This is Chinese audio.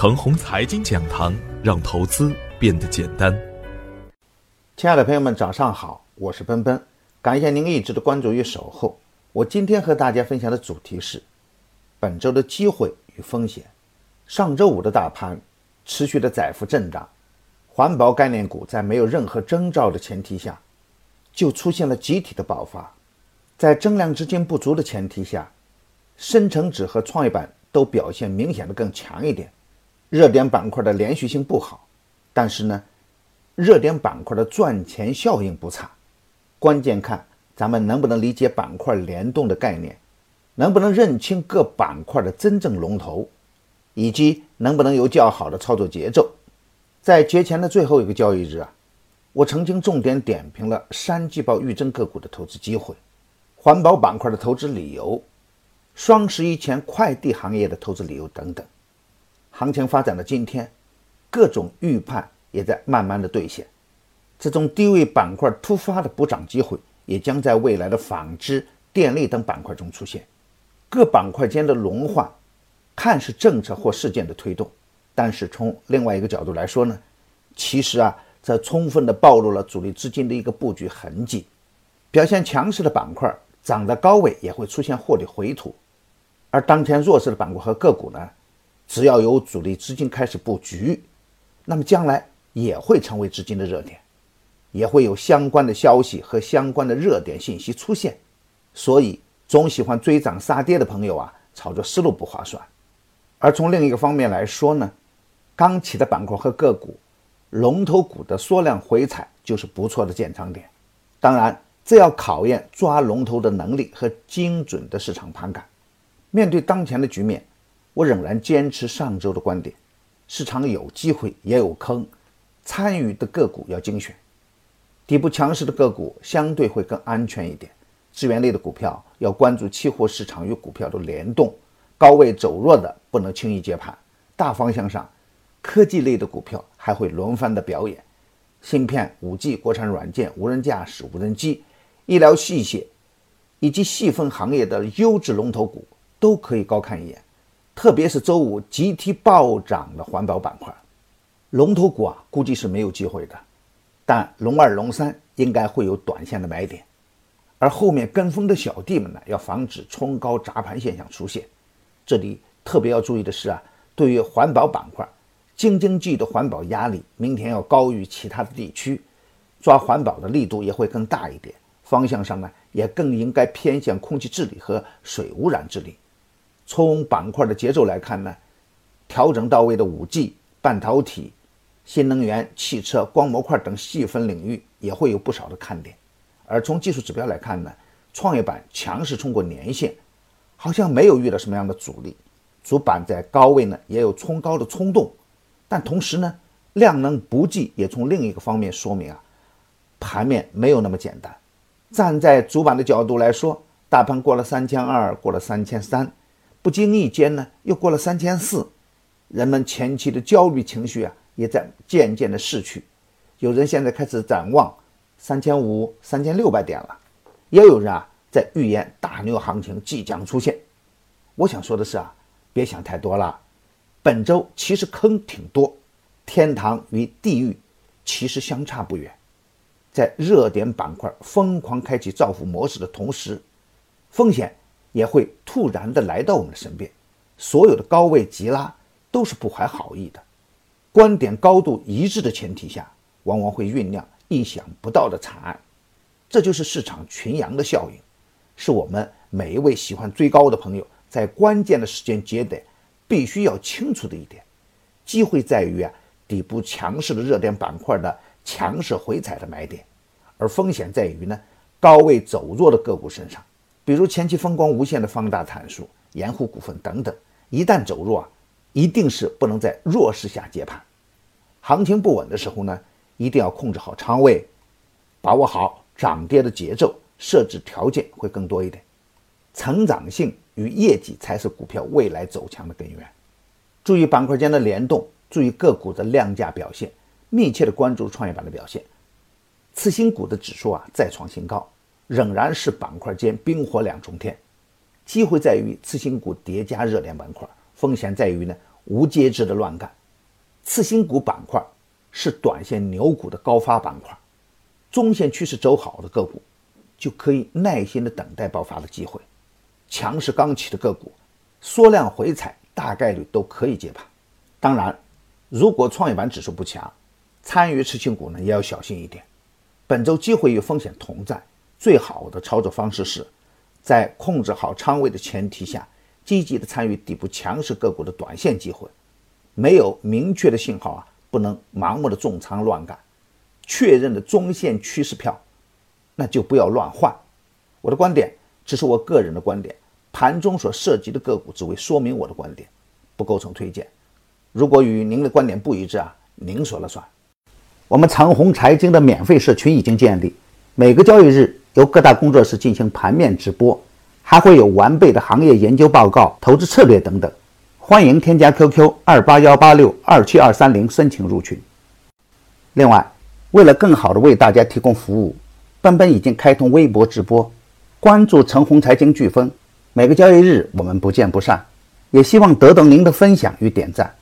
程红财经讲堂，让投资变得简单。亲爱的朋友们，早上好，我是奔奔，感谢您一直的关注与守候。我今天和大家分享的主题是本周的机会与风险。上周五的大盘持续的窄幅震荡，环保概念股在没有任何征兆的前提下，就出现了集体的爆发。在增量资金不足的前提下，深成指和创业板都表现明显的更强一点。热点板块的连续性不好，但是呢，热点板块的赚钱效应不差。关键看咱们能不能理解板块联动的概念，能不能认清各板块的真正龙头，以及能不能有较好的操作节奏。在节前的最后一个交易日啊，我曾经重点点评了三季报预增个股的投资机会，环保板块的投资理由，双十一前快递行业的投资理由等等。行情发展的今天，各种预判也在慢慢的兑现。这种低位板块突发的补涨机会，也将在未来的纺织、电力等板块中出现。各板块间的轮换，看是政策或事件的推动，但是从另外一个角度来说呢，其实啊，这充分的暴露了主力资金的一个布局痕迹。表现强势的板块涨得高位也会出现获利回吐，而当前弱势的板块和个股呢？只要有主力资金开始布局，那么将来也会成为资金的热点，也会有相关的消息和相关的热点信息出现。所以，总喜欢追涨杀跌的朋友啊，操作思路不划算。而从另一个方面来说呢，刚起的板块和个股，龙头股的缩量回踩就是不错的建仓点。当然，这要考验抓龙头的能力和精准的市场盘感。面对当前的局面。我仍然坚持上周的观点：市场有机会也有坑，参与的个股要精选，底部强势的个股相对会更安全一点。资源类的股票要关注期货市场与股票的联动，高位走弱的不能轻易接盘。大方向上，科技类的股票还会轮番的表演，芯片、五 G、国产软件、无人驾驶、无人机、医疗器械以及细分行业的优质龙头股都可以高看一眼。特别是周五集体暴涨的环保板块，龙头股啊，估计是没有机会的。但龙二、龙三应该会有短线的买点，而后面跟风的小弟们呢，要防止冲高砸盘现象出现。这里特别要注意的是啊，对于环保板块，京津冀的环保压力明天要高于其他的地区，抓环保的力度也会更大一点。方向上呢，也更应该偏向空气治理和水污染治理。从板块的节奏来看呢，调整到位的五 G、半导体、新能源、汽车、光模块等细分领域也会有不少的看点。而从技术指标来看呢，创业板强势冲过年线，好像没有遇到什么样的阻力。主板在高位呢也有冲高的冲动，但同时呢，量能不济也从另一个方面说明啊，盘面没有那么简单。站在主板的角度来说，大盘过了三千二，过了三千三。不经意间呢，又过了三千四，人们前期的焦虑情绪啊，也在渐渐的逝去。有人现在开始展望三千五、三千六百点了，也有人啊在预言大牛行情即将出现。我想说的是啊，别想太多了。本周其实坑挺多，天堂与地狱其实相差不远。在热点板块疯狂开启造富模式的同时，风险。也会突然的来到我们的身边，所有的高位急拉都是不怀好意的。观点高度一致的前提下，往往会酝酿意想不到的惨案。这就是市场群羊的效应，是我们每一位喜欢追高的朋友在关键的时间节点必须要清楚的一点。机会在于啊，底部强势的热点板块的强势回踩的买点，而风险在于呢，高位走弱的个股身上。比如前期风光无限的方大阐述、盐湖股份等等，一旦走弱啊，一定是不能在弱势下接盘。行情不稳的时候呢，一定要控制好仓位，把握好涨跌的节奏，设置条件会更多一点。成长性与业绩才是股票未来走强的根源。注意板块间的联动，注意个股的量价表现，密切的关注创业板的表现。次新股的指数啊，再创新高。仍然是板块间冰火两重天，机会在于次新股叠加热点板块，风险在于呢无节制的乱干。次新股板块是短线牛股的高发板块，中线趋势走好的个股就可以耐心的等待爆发的机会。强势刚起的个股，缩量回踩大概率都可以接盘。当然，如果创业板指数不强，参与次新股呢也要小心一点。本周机会与风险同在，最好的操作方式是在控制好仓位的前提下，积极的参与底部强势个股的短线机会。没有明确的信号啊，不能盲目的重仓乱干。确认的中线趋势票，那就不要乱换。我的观点只是我个人的观点，盘中所涉及的个股只为说明我的观点，不构成推荐。如果与您的观点不一致啊，您说了算。我们长虹财经的免费社群已经建立，每个交易日由各大工作室进行盘面直播，还会有完备的行业研究报告、投资策略等等。欢迎添加 QQ 二八幺八六二七二三零申请入群。另外，为了更好的为大家提供服务，奔奔已经开通微博直播，关注长虹财经飓风，每个交易日我们不见不散。也希望得到您的分享与点赞。